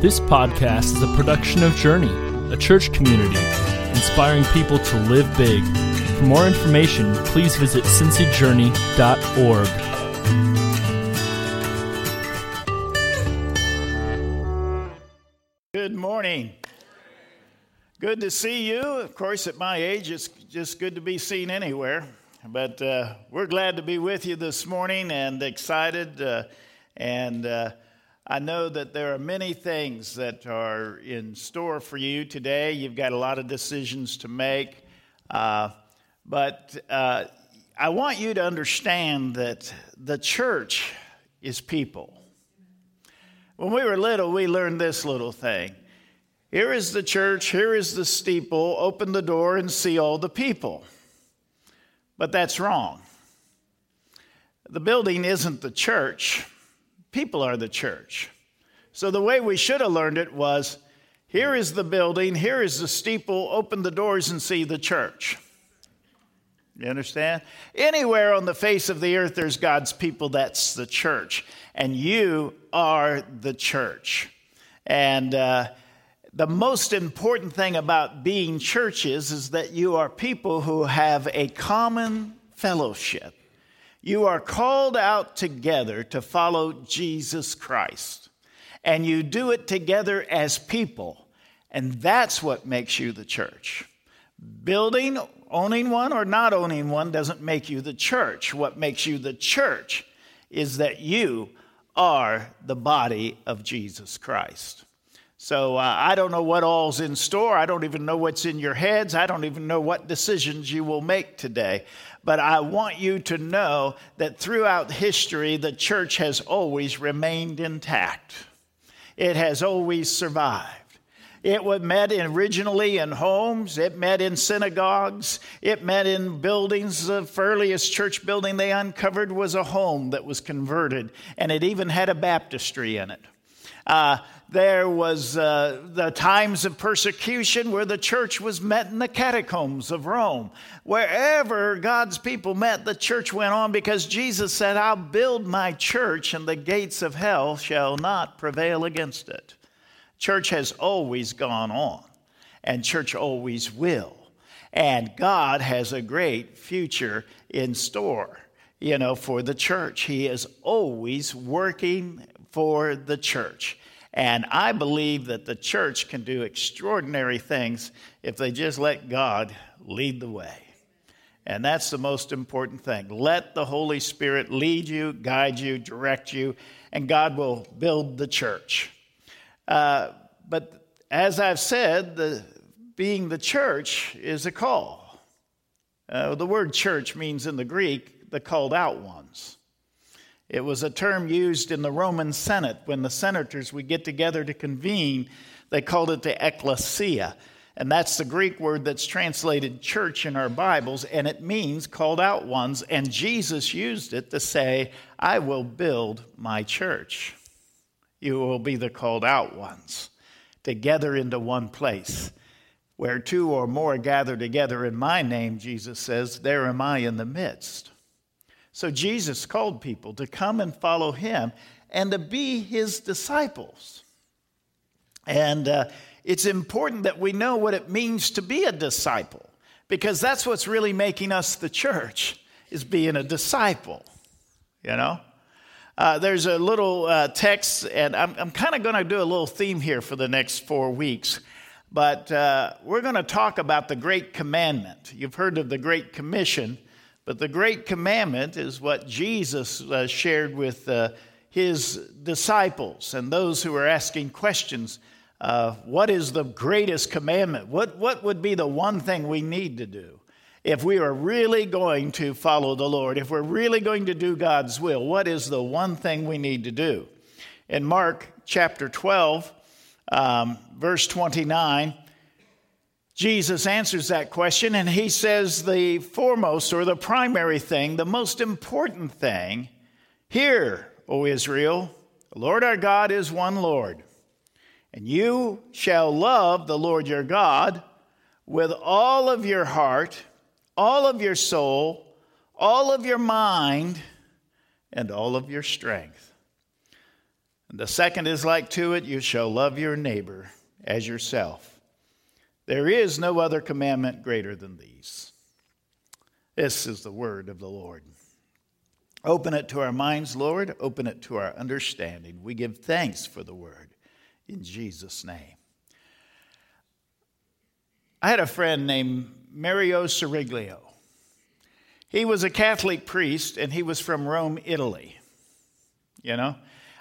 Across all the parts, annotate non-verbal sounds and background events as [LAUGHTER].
This podcast is a production of Journey, a church community inspiring people to live big. For more information, please visit cincyjourney.org. Good morning. Good to see you. Of course, at my age, it's just good to be seen anywhere. But uh, we're glad to be with you this morning and excited. Uh, and uh, I know that there are many things that are in store for you today. You've got a lot of decisions to make. Uh, but uh, I want you to understand that the church is people. When we were little, we learned this little thing. Here is the church, here is the steeple, open the door and see all the people. But that's wrong. The building isn't the church, people are the church. So the way we should have learned it was here is the building, here is the steeple, open the doors and see the church. You understand? Anywhere on the face of the earth there's God's people, that's the church. And you are the church. And uh, the most important thing about being churches is that you are people who have a common fellowship. You are called out together to follow Jesus Christ. And you do it together as people. And that's what makes you the church. Building, owning one or not owning one doesn't make you the church. What makes you the church is that you are the body of Jesus Christ. So uh, I don't know what all's in store. I don't even know what's in your heads. I don't even know what decisions you will make today. But I want you to know that throughout history, the church has always remained intact. It has always survived. It was met originally in homes. It met in synagogues. It met in buildings. The earliest church building they uncovered was a home that was converted, and it even had a baptistry in it. Uh, there was uh, the times of persecution where the church was met in the catacombs of Rome. Wherever God's people met, the church went on because Jesus said, I'll build my church and the gates of hell shall not prevail against it. Church has always gone on, and church always will. And God has a great future in store, you know, for the church. He is always working for the church. And I believe that the church can do extraordinary things if they just let God lead the way. And that's the most important thing. Let the Holy Spirit lead you, guide you, direct you, and God will build the church. Uh, but as I've said, the, being the church is a call. Uh, the word church means in the Greek the called out ones. It was a term used in the Roman Senate when the senators would get together to convene. They called it the ecclesia. And that's the Greek word that's translated church in our Bibles, and it means called out ones. And Jesus used it to say, I will build my church. You will be the called out ones together into one place. Where two or more gather together in my name, Jesus says, there am I in the midst. So Jesus called people to come and follow him and to be his disciples. And uh, it's important that we know what it means to be a disciple because that's what's really making us the church is being a disciple, you know? Uh, there's a little uh, text, and I'm, I'm kind of going to do a little theme here for the next four weeks. But uh, we're going to talk about the Great Commandment. You've heard of the Great Commission, but the Great Commandment is what Jesus uh, shared with uh, his disciples and those who are asking questions. Uh, what is the greatest commandment? What, what would be the one thing we need to do? if we are really going to follow the Lord, if we're really going to do God's will, what is the one thing we need to do? In Mark chapter 12, um, verse 29, Jesus answers that question and he says the foremost or the primary thing, the most important thing Hear, O Israel, the Lord our God is one Lord, and you shall love the Lord your God with all of your heart all of your soul, all of your mind, and all of your strength. And the second is like to it you shall love your neighbor as yourself. There is no other commandment greater than these. This is the word of the Lord. Open it to our minds, Lord. Open it to our understanding. We give thanks for the word in Jesus' name. I had a friend named Mario Siriglio. He was a Catholic priest and he was from Rome, Italy. You know,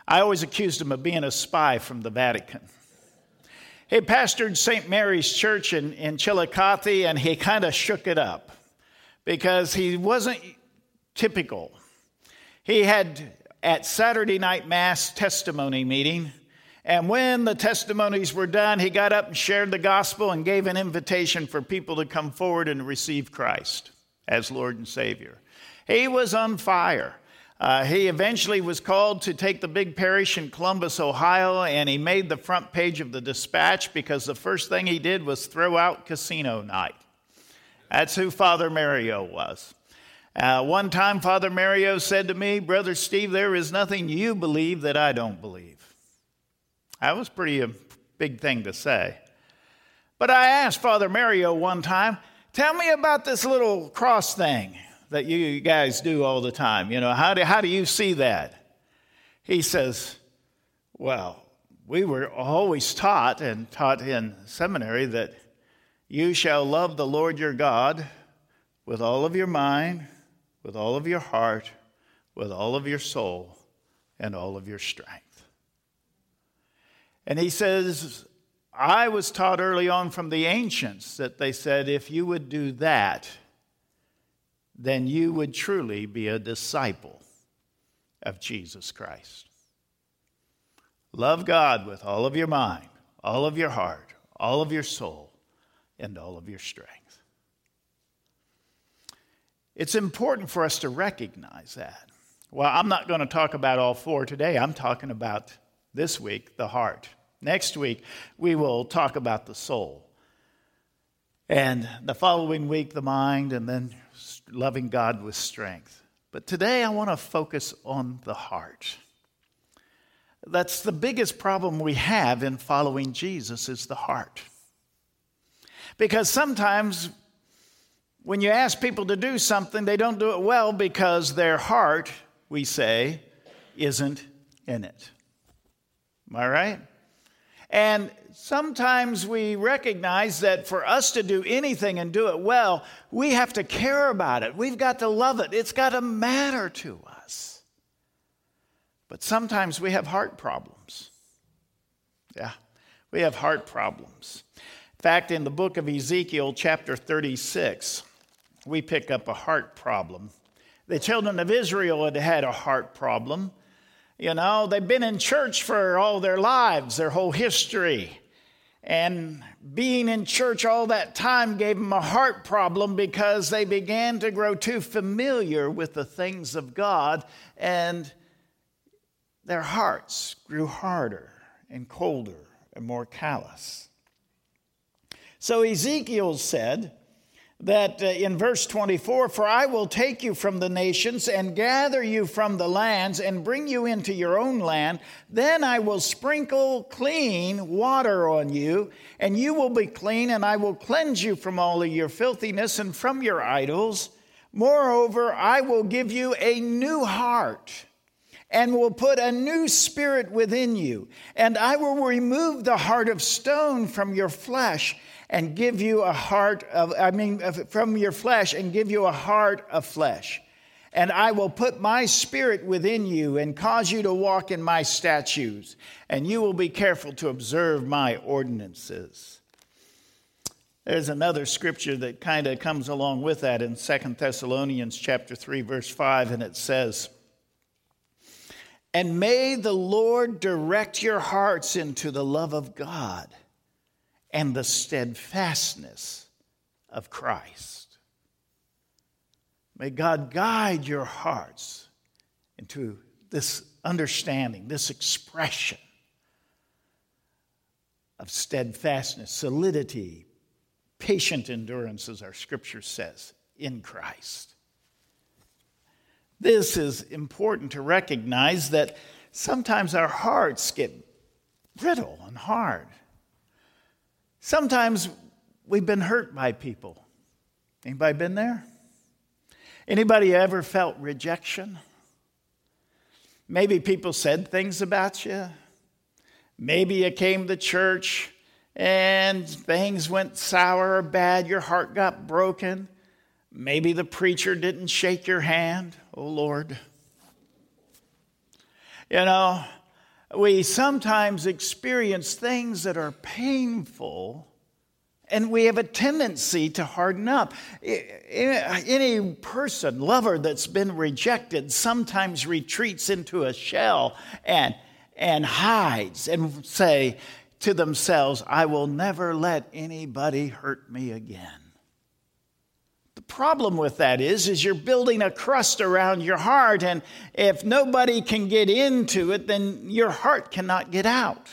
I always accused him of being a spy from the Vatican. He pastored St. Mary's Church in, in Chillicothe and he kind of shook it up because he wasn't typical. He had at Saturday night Mass testimony meeting, and when the testimonies were done, he got up and shared the gospel and gave an invitation for people to come forward and receive Christ as Lord and Savior. He was on fire. Uh, he eventually was called to take the big parish in Columbus, Ohio, and he made the front page of the dispatch because the first thing he did was throw out casino night. That's who Father Mario was. Uh, one time, Father Mario said to me, Brother Steve, there is nothing you believe that I don't believe. That was pretty a uh, big thing to say. But I asked Father Mario one time, Tell me about this little cross thing that you guys do all the time. You know, how do, how do you see that? He says, Well, we were always taught and taught in seminary that you shall love the Lord your God with all of your mind, with all of your heart, with all of your soul, and all of your strength. And he says, I was taught early on from the ancients that they said if you would do that, then you would truly be a disciple of Jesus Christ. Love God with all of your mind, all of your heart, all of your soul, and all of your strength. It's important for us to recognize that. Well, I'm not going to talk about all four today. I'm talking about this week, the heart. Next week, we will talk about the soul. And the following week, the mind, and then loving God with strength. But today, I want to focus on the heart. That's the biggest problem we have in following Jesus is the heart. Because sometimes when you ask people to do something, they don't do it well because their heart, we say, isn't in it. Am I right? And sometimes we recognize that for us to do anything and do it well, we have to care about it. We've got to love it. It's got to matter to us. But sometimes we have heart problems. Yeah, we have heart problems. In fact, in the book of Ezekiel, chapter 36, we pick up a heart problem. The children of Israel had had a heart problem. You know, they've been in church for all their lives, their whole history. And being in church all that time gave them a heart problem because they began to grow too familiar with the things of God, and their hearts grew harder and colder and more callous. So Ezekiel said, that uh, in verse 24, for I will take you from the nations and gather you from the lands and bring you into your own land. Then I will sprinkle clean water on you, and you will be clean, and I will cleanse you from all of your filthiness and from your idols. Moreover, I will give you a new heart and will put a new spirit within you. And I will remove the heart of stone from your flesh and give you a heart of, I mean, from your flesh and give you a heart of flesh. And I will put my spirit within you and cause you to walk in my statutes, and you will be careful to observe my ordinances. There's another scripture that kind of comes along with that in Second Thessalonians chapter 3 verse 5 and it says, "And may the Lord direct your hearts into the love of God." And the steadfastness of Christ. May God guide your hearts into this understanding, this expression of steadfastness, solidity, patient endurance, as our scripture says, in Christ. This is important to recognize that sometimes our hearts get brittle and hard. Sometimes we've been hurt by people. Anybody been there? Anybody ever felt rejection? Maybe people said things about you. Maybe you came to church and things went sour or bad, your heart got broken. Maybe the preacher didn't shake your hand. Oh, Lord. You know, we sometimes experience things that are painful and we have a tendency to harden up. Any person, lover that's been rejected, sometimes retreats into a shell and, and hides and say to themselves, I will never let anybody hurt me again. Problem with that is, is you're building a crust around your heart, and if nobody can get into it, then your heart cannot get out.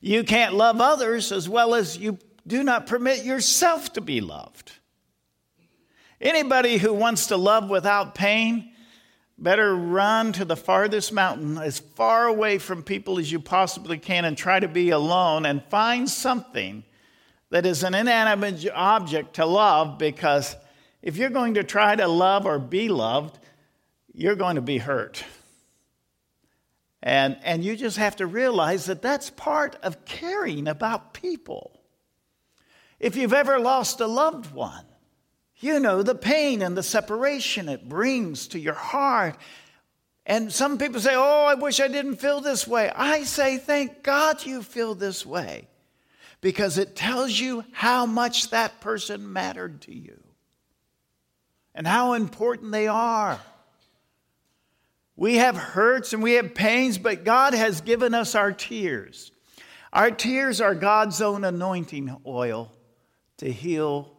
You can't love others as well as you do not permit yourself to be loved. Anybody who wants to love without pain better run to the farthest mountain as far away from people as you possibly can and try to be alone and find something that is an inanimate object to love because if you're going to try to love or be loved, you're going to be hurt. And, and you just have to realize that that's part of caring about people. If you've ever lost a loved one, you know the pain and the separation it brings to your heart. And some people say, Oh, I wish I didn't feel this way. I say, Thank God you feel this way because it tells you how much that person mattered to you and how important they are. We have hurts and we have pains, but God has given us our tears. Our tears are God's own anointing oil to heal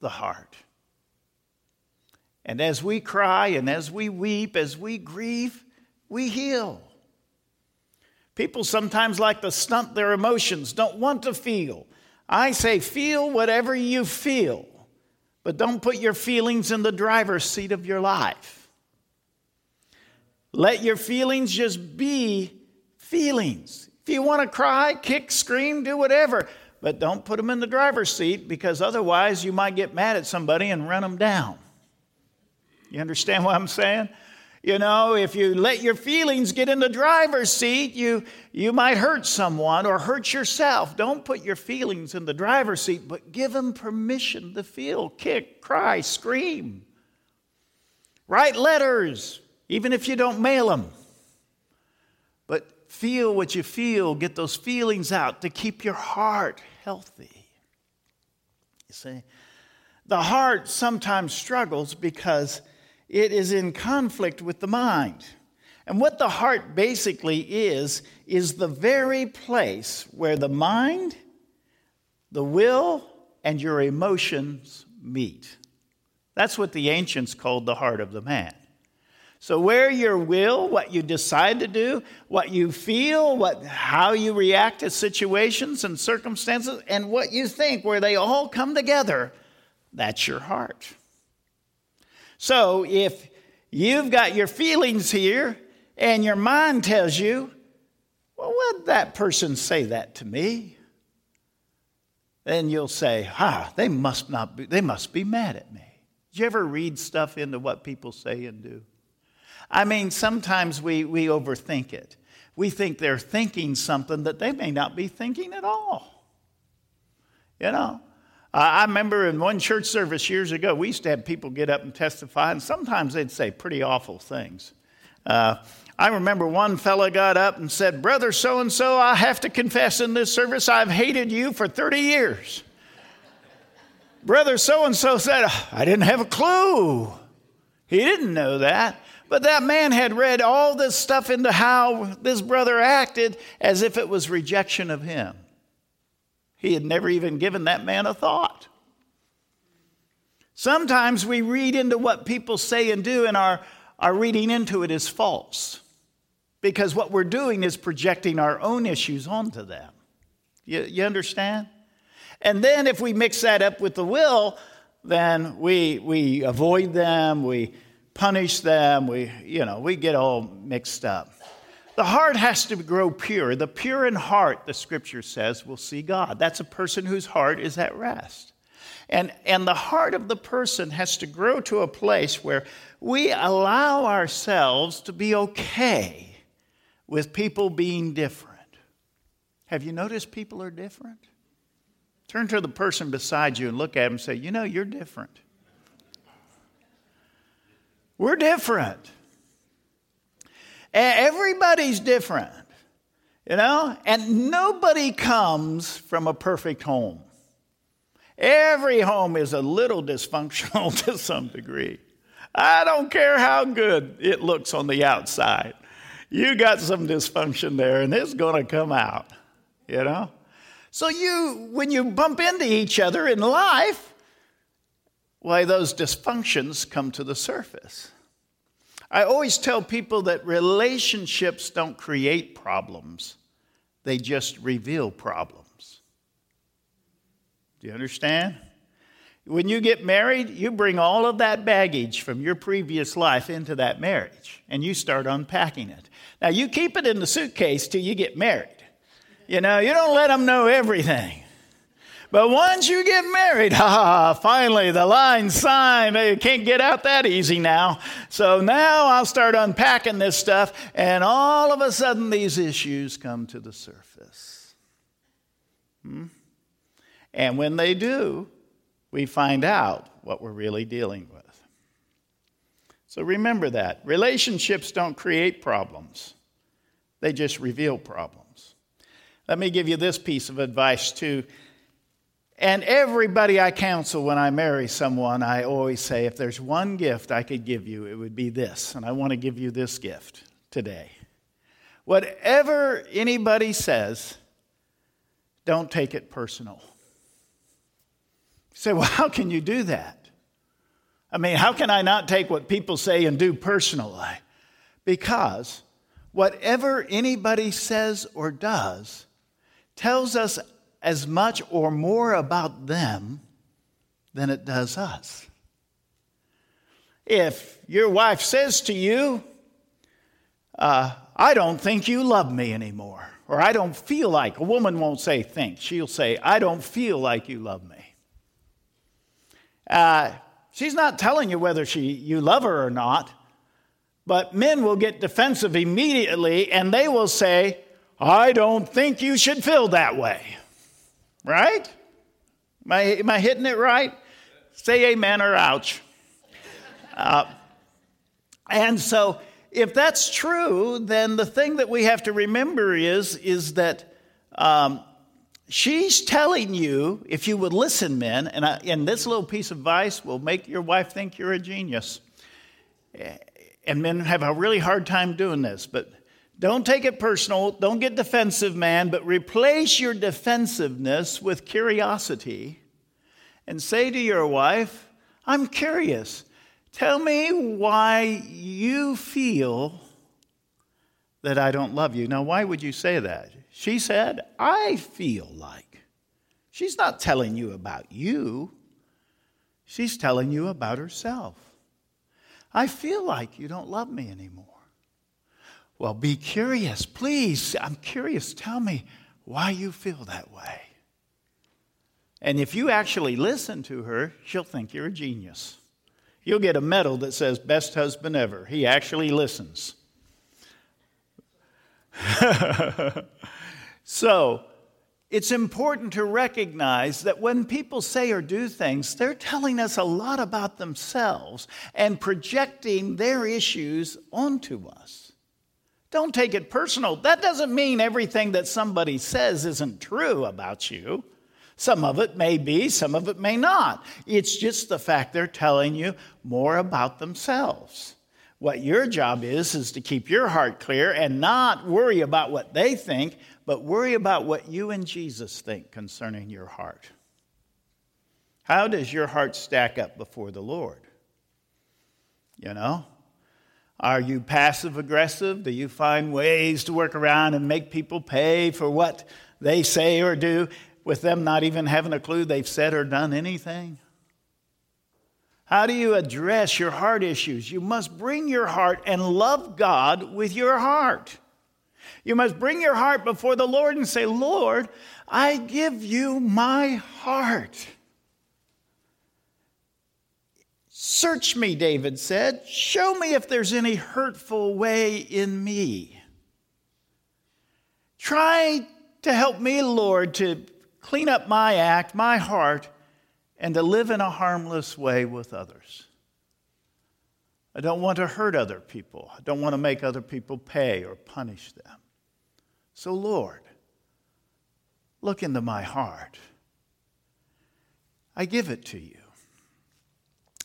the heart. And as we cry and as we weep, as we grieve, we heal. People sometimes like to stunt their emotions, don't want to feel. I say, feel whatever you feel, but don't put your feelings in the driver's seat of your life. Let your feelings just be feelings. If you want to cry, kick, scream, do whatever, but don't put them in the driver's seat because otherwise you might get mad at somebody and run them down. You understand what I'm saying? You know, if you let your feelings get in the driver's seat, you, you might hurt someone or hurt yourself. Don't put your feelings in the driver's seat, but give them permission to feel, kick, cry, scream. Write letters, even if you don't mail them. But feel what you feel, get those feelings out to keep your heart healthy. You see, the heart sometimes struggles because it is in conflict with the mind. And what the heart basically is, is the very place where the mind, the will, and your emotions meet. That's what the ancients called the heart of the man. So, where your will, what you decide to do, what you feel, what, how you react to situations and circumstances, and what you think, where they all come together, that's your heart. So if you've got your feelings here and your mind tells you, well, why'd that person say that to me? Then you'll say, ah, they must not be, they must be mad at me. Did you ever read stuff into what people say and do? I mean, sometimes we, we overthink it. We think they're thinking something that they may not be thinking at all. You know, I remember in one church service years ago, we used to have people get up and testify, and sometimes they'd say pretty awful things. Uh, I remember one fellow got up and said, Brother so and so, I have to confess in this service, I've hated you for 30 years. Brother so and so said, I didn't have a clue. He didn't know that. But that man had read all this stuff into how this brother acted as if it was rejection of him. He had never even given that man a thought. Sometimes we read into what people say and do, and our, our reading into it is false because what we're doing is projecting our own issues onto them. You, you understand? And then if we mix that up with the will, then we, we avoid them, we, punish them. We, you know, we get all mixed up. The heart has to grow pure. The pure in heart, the scripture says, will see God. That's a person whose heart is at rest. And, and the heart of the person has to grow to a place where we allow ourselves to be okay with people being different. Have you noticed people are different? Turn to the person beside you and look at them and say, You know, you're different. We're different. Everybody's different, you know? And nobody comes from a perfect home. Every home is a little dysfunctional [LAUGHS] to some degree. I don't care how good it looks on the outside. You got some dysfunction there, and it's going to come out, you know? So, you, when you bump into each other in life, why those dysfunctions come to the surface. I always tell people that relationships don't create problems, they just reveal problems. Do you understand? When you get married, you bring all of that baggage from your previous life into that marriage and you start unpacking it. Now, you keep it in the suitcase till you get married. You know, you don't let them know everything. But once you get married, [LAUGHS] ha, finally the line's signed. You can't get out that easy now. So now I'll start unpacking this stuff, and all of a sudden these issues come to the surface. Hmm? And when they do, we find out what we're really dealing with. So remember that. Relationships don't create problems, they just reveal problems. Let me give you this piece of advice too. And everybody I counsel when I marry someone, I always say, if there's one gift I could give you, it would be this. And I want to give you this gift today. Whatever anybody says, don't take it personal. You say, well, how can you do that? I mean, how can I not take what people say and do personally? Because whatever anybody says or does tells us as much or more about them than it does us. If your wife says to you, uh, I don't think you love me anymore, or I don't feel like, a woman won't say think, she'll say, I don't feel like you love me. Uh, she's not telling you whether she, you love her or not, but men will get defensive immediately and they will say, I don't think you should feel that way. Right? Am I, am I hitting it right? Say amen or ouch. Uh, and so, if that's true, then the thing that we have to remember is, is that um, she's telling you, if you would listen, men, and, I, and this little piece of advice will make your wife think you're a genius. And men have a really hard time doing this, but don't take it personal. Don't get defensive, man, but replace your defensiveness with curiosity and say to your wife, I'm curious. Tell me why you feel that I don't love you. Now, why would you say that? She said, I feel like. She's not telling you about you, she's telling you about herself. I feel like you don't love me anymore. Well, be curious. Please, I'm curious. Tell me why you feel that way. And if you actually listen to her, she'll think you're a genius. You'll get a medal that says best husband ever. He actually listens. [LAUGHS] so, it's important to recognize that when people say or do things, they're telling us a lot about themselves and projecting their issues onto us. Don't take it personal. That doesn't mean everything that somebody says isn't true about you. Some of it may be, some of it may not. It's just the fact they're telling you more about themselves. What your job is, is to keep your heart clear and not worry about what they think, but worry about what you and Jesus think concerning your heart. How does your heart stack up before the Lord? You know? Are you passive aggressive? Do you find ways to work around and make people pay for what they say or do with them not even having a clue they've said or done anything? How do you address your heart issues? You must bring your heart and love God with your heart. You must bring your heart before the Lord and say, Lord, I give you my heart. Search me, David said. Show me if there's any hurtful way in me. Try to help me, Lord, to clean up my act, my heart, and to live in a harmless way with others. I don't want to hurt other people. I don't want to make other people pay or punish them. So, Lord, look into my heart. I give it to you.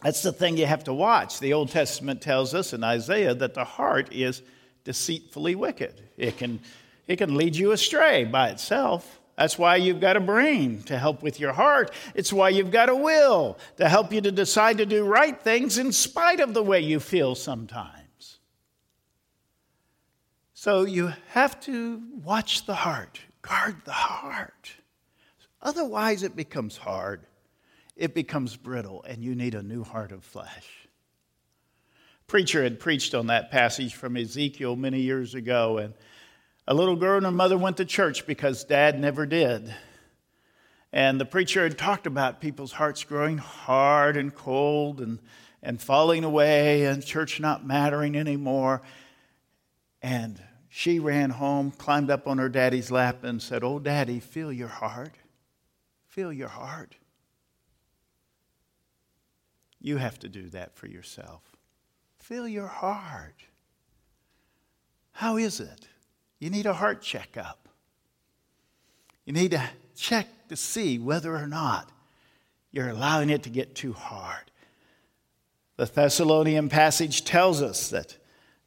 That's the thing you have to watch. The Old Testament tells us in Isaiah that the heart is deceitfully wicked. It can, it can lead you astray by itself. That's why you've got a brain to help with your heart. It's why you've got a will to help you to decide to do right things in spite of the way you feel sometimes. So you have to watch the heart, guard the heart. Otherwise, it becomes hard it becomes brittle, and you need a new heart of flesh. Preacher had preached on that passage from Ezekiel many years ago, and a little girl and her mother went to church because dad never did. And the preacher had talked about people's hearts growing hard and cold and, and falling away and church not mattering anymore. And she ran home, climbed up on her daddy's lap, and said, Oh, daddy, feel your heart. Feel your heart. You have to do that for yourself. Fill your heart. How is it? You need a heart checkup. You need to check to see whether or not you're allowing it to get too hard. The Thessalonian passage tells us that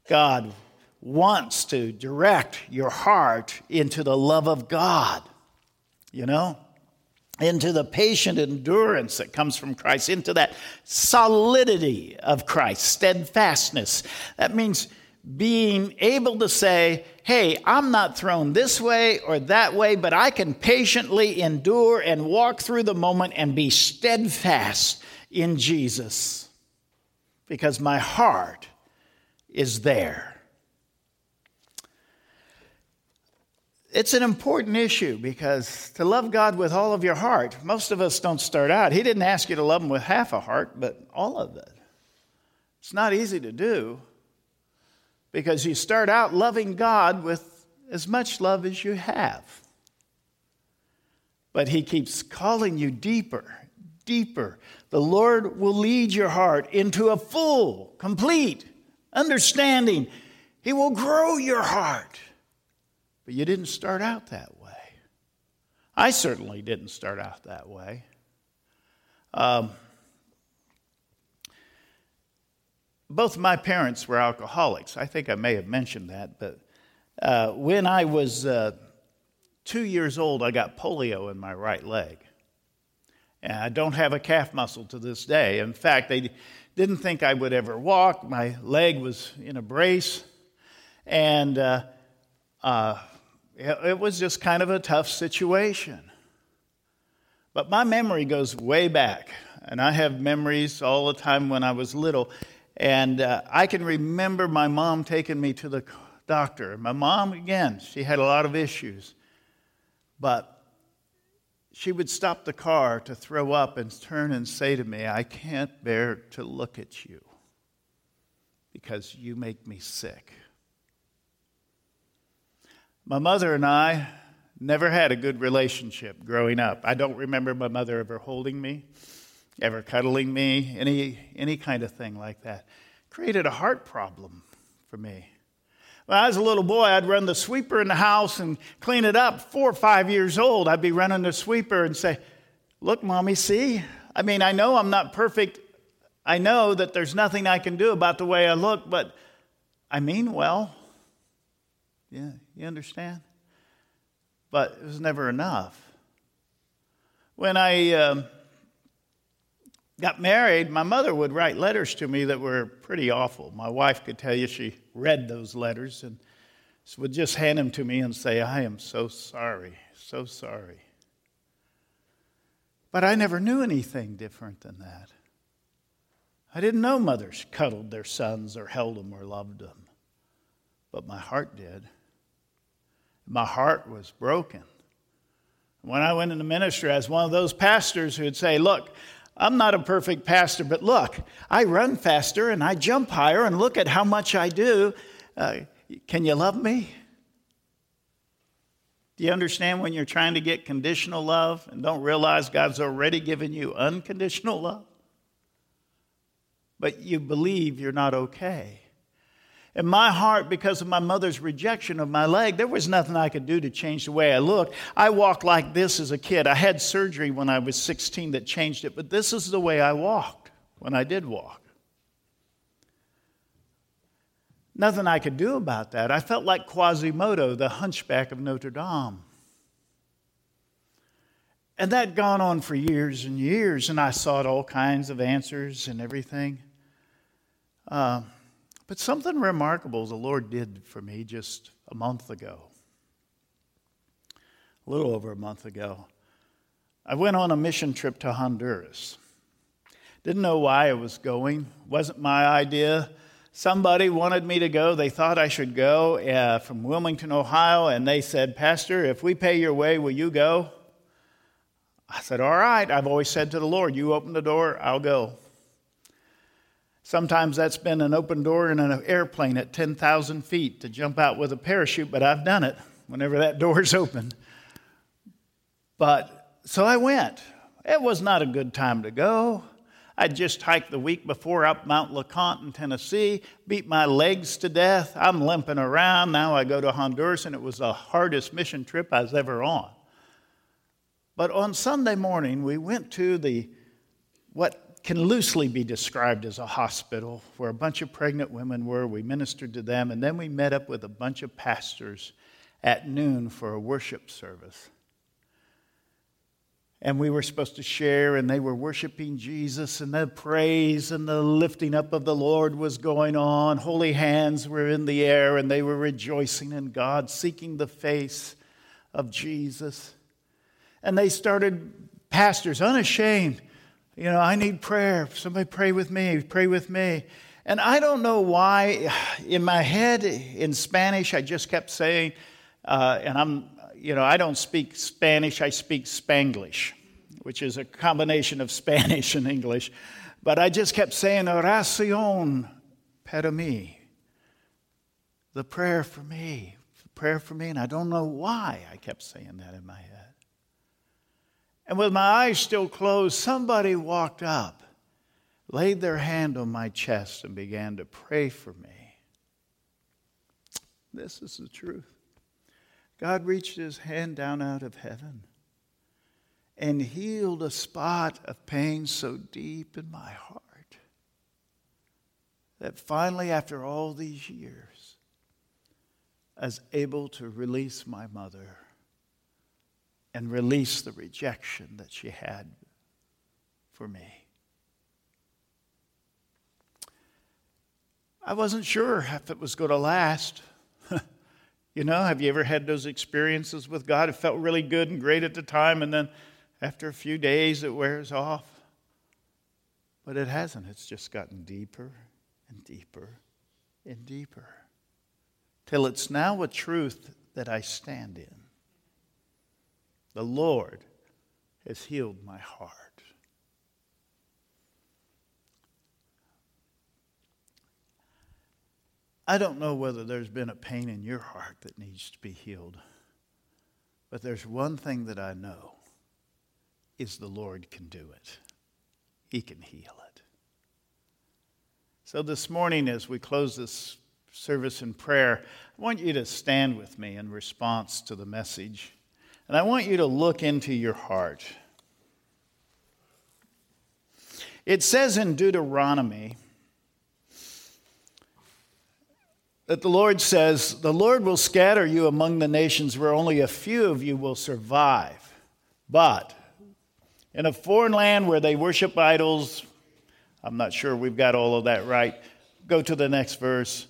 God wants to direct your heart into the love of God. You know? Into the patient endurance that comes from Christ, into that solidity of Christ, steadfastness. That means being able to say, hey, I'm not thrown this way or that way, but I can patiently endure and walk through the moment and be steadfast in Jesus because my heart is there. It's an important issue because to love God with all of your heart, most of us don't start out. He didn't ask you to love Him with half a heart, but all of it. It's not easy to do because you start out loving God with as much love as you have. But He keeps calling you deeper, deeper. The Lord will lead your heart into a full, complete understanding. He will grow your heart. But you didn't start out that way. I certainly didn't start out that way. Um, both my parents were alcoholics. I think I may have mentioned that, but uh, when I was uh, two years old, I got polio in my right leg. And I don't have a calf muscle to this day. In fact, they didn't think I would ever walk. My leg was in a brace. And uh, uh it was just kind of a tough situation. But my memory goes way back, and I have memories all the time when I was little. And uh, I can remember my mom taking me to the doctor. My mom, again, she had a lot of issues, but she would stop the car to throw up and turn and say to me, I can't bear to look at you because you make me sick. My mother and I never had a good relationship growing up. I don't remember my mother ever holding me, ever cuddling me, any, any kind of thing like that. Created a heart problem for me. When I was a little boy, I'd run the sweeper in the house and clean it up. Four or five years old, I'd be running the sweeper and say, Look, mommy, see? I mean, I know I'm not perfect. I know that there's nothing I can do about the way I look, but I mean well. Yeah, you understand? But it was never enough. When I um, got married, my mother would write letters to me that were pretty awful. My wife could tell you she read those letters and would just hand them to me and say, I am so sorry, so sorry. But I never knew anything different than that. I didn't know mothers cuddled their sons or held them or loved them, but my heart did. My heart was broken. When I went into ministry, I was one of those pastors who would say, Look, I'm not a perfect pastor, but look, I run faster and I jump higher, and look at how much I do. Uh, can you love me? Do you understand when you're trying to get conditional love and don't realize God's already given you unconditional love? But you believe you're not okay. In my heart, because of my mother's rejection of my leg, there was nothing I could do to change the way I looked. I walked like this as a kid. I had surgery when I was 16 that changed it, but this is the way I walked when I did walk. Nothing I could do about that. I felt like Quasimodo, the hunchback of Notre Dame. And that gone on for years and years, and I sought all kinds of answers and everything. Uh, but something remarkable the Lord did for me just a month ago, a little over a month ago. I went on a mission trip to Honduras. Didn't know why I was going, wasn't my idea. Somebody wanted me to go. They thought I should go uh, from Wilmington, Ohio, and they said, Pastor, if we pay your way, will you go? I said, All right. I've always said to the Lord, You open the door, I'll go. Sometimes that's been an open door in an airplane at 10,000 feet to jump out with a parachute, but I've done it whenever that [LAUGHS] door's open. But so I went. It was not a good time to go. I'd just hiked the week before up Mount LeConte in Tennessee, beat my legs to death. I'm limping around. Now I go to Honduras, and it was the hardest mission trip I was ever on. But on Sunday morning, we went to the what can loosely be described as a hospital where a bunch of pregnant women were. We ministered to them, and then we met up with a bunch of pastors at noon for a worship service. And we were supposed to share, and they were worshiping Jesus, and the praise and the lifting up of the Lord was going on. Holy hands were in the air, and they were rejoicing in God, seeking the face of Jesus. And they started, pastors, unashamed you know, I need prayer. Somebody pray with me, pray with me. And I don't know why, in my head, in Spanish, I just kept saying, uh, and I'm, you know, I don't speak Spanish, I speak Spanglish, which is a combination of [LAUGHS] Spanish and English. But I just kept saying, oración para mí, the prayer for me, the prayer for me. And I don't know why I kept saying that in my head. And with my eyes still closed, somebody walked up, laid their hand on my chest, and began to pray for me. This is the truth. God reached his hand down out of heaven and healed a spot of pain so deep in my heart that finally, after all these years, I was able to release my mother and release the rejection that she had for me. I wasn't sure if it was going to last. [LAUGHS] you know, have you ever had those experiences with God? It felt really good and great at the time, and then after a few days it wears off. But it hasn't. It's just gotten deeper and deeper and deeper till it's now a truth that I stand in. The Lord has healed my heart. I don't know whether there's been a pain in your heart that needs to be healed, but there's one thing that I know is the Lord can do it. He can heal it. So this morning as we close this service in prayer, I want you to stand with me in response to the message. And I want you to look into your heart. It says in Deuteronomy that the Lord says, The Lord will scatter you among the nations where only a few of you will survive. But in a foreign land where they worship idols, I'm not sure we've got all of that right. Go to the next verse.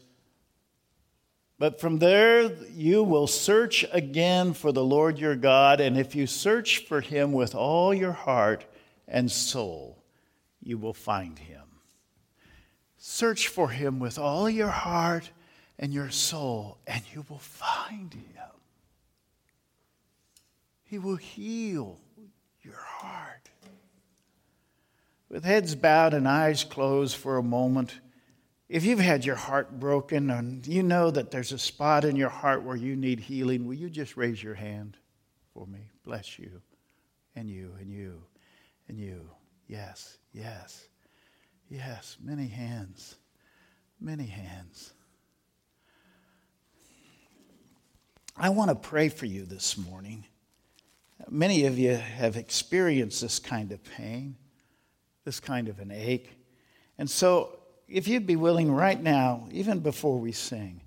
But from there you will search again for the Lord your God, and if you search for him with all your heart and soul, you will find him. Search for him with all your heart and your soul, and you will find him. He will heal your heart. With heads bowed and eyes closed for a moment, if you've had your heart broken and you know that there's a spot in your heart where you need healing, will you just raise your hand for me? Bless you, and you, and you, and you. Yes, yes. Yes, many hands. Many hands. I want to pray for you this morning. Many of you have experienced this kind of pain, this kind of an ache. And so, if you'd be willing right now, even before we sing,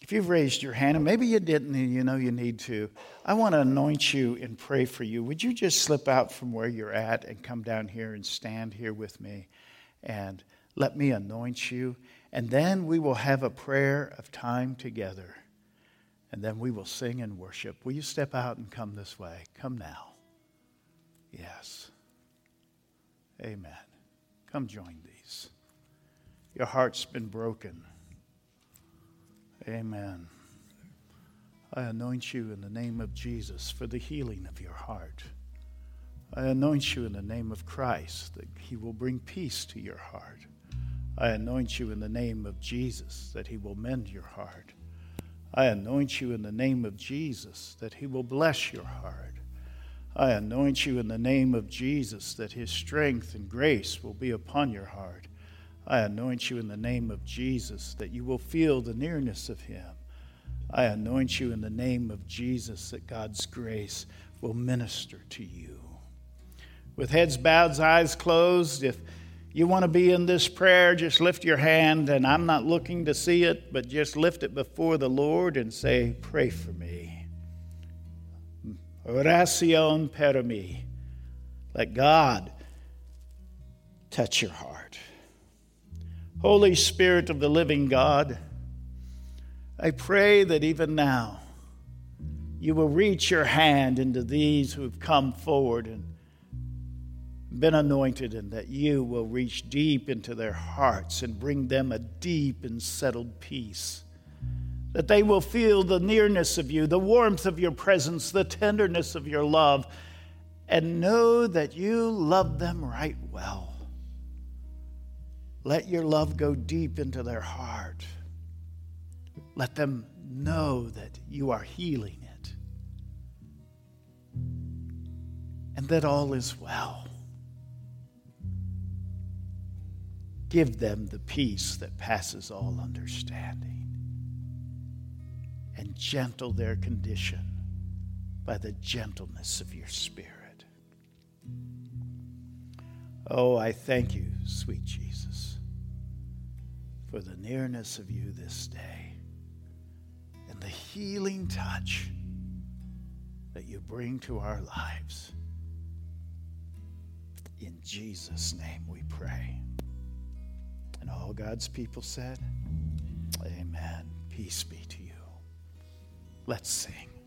if you've raised your hand, and maybe you didn't and you know you need to, I want to anoint you and pray for you. Would you just slip out from where you're at and come down here and stand here with me? and let me anoint you. And then we will have a prayer of time together. And then we will sing and worship. Will you step out and come this way? Come now. Yes. Amen. Come join. Your heart's been broken. Amen. I anoint you in the name of Jesus for the healing of your heart. I anoint you in the name of Christ that he will bring peace to your heart. I anoint you in the name of Jesus that he will mend your heart. I anoint you in the name of Jesus that he will bless your heart. I anoint you in the name of Jesus that his strength and grace will be upon your heart. I anoint you in the name of Jesus that you will feel the nearness of him. I anoint you in the name of Jesus that God's grace will minister to you with heads bowed, eyes closed. If you want to be in this prayer, just lift your hand, and I'm not looking to see it, but just lift it before the Lord and say, Pray for me. Oracion per me. Let God touch your heart. Holy Spirit of the living God, I pray that even now you will reach your hand into these who have come forward and been anointed and that you will reach deep into their hearts and bring them a deep and settled peace. That they will feel the nearness of you, the warmth of your presence, the tenderness of your love, and know that you love them right well. Let your love go deep into their heart. Let them know that you are healing it and that all is well. Give them the peace that passes all understanding. And gentle their condition by the gentleness of your Spirit. Oh, I thank you, sweet Jesus, for the nearness of you this day and the healing touch that you bring to our lives. In Jesus' name we pray. And all God's people said, Amen. Peace be to you. Let's sing.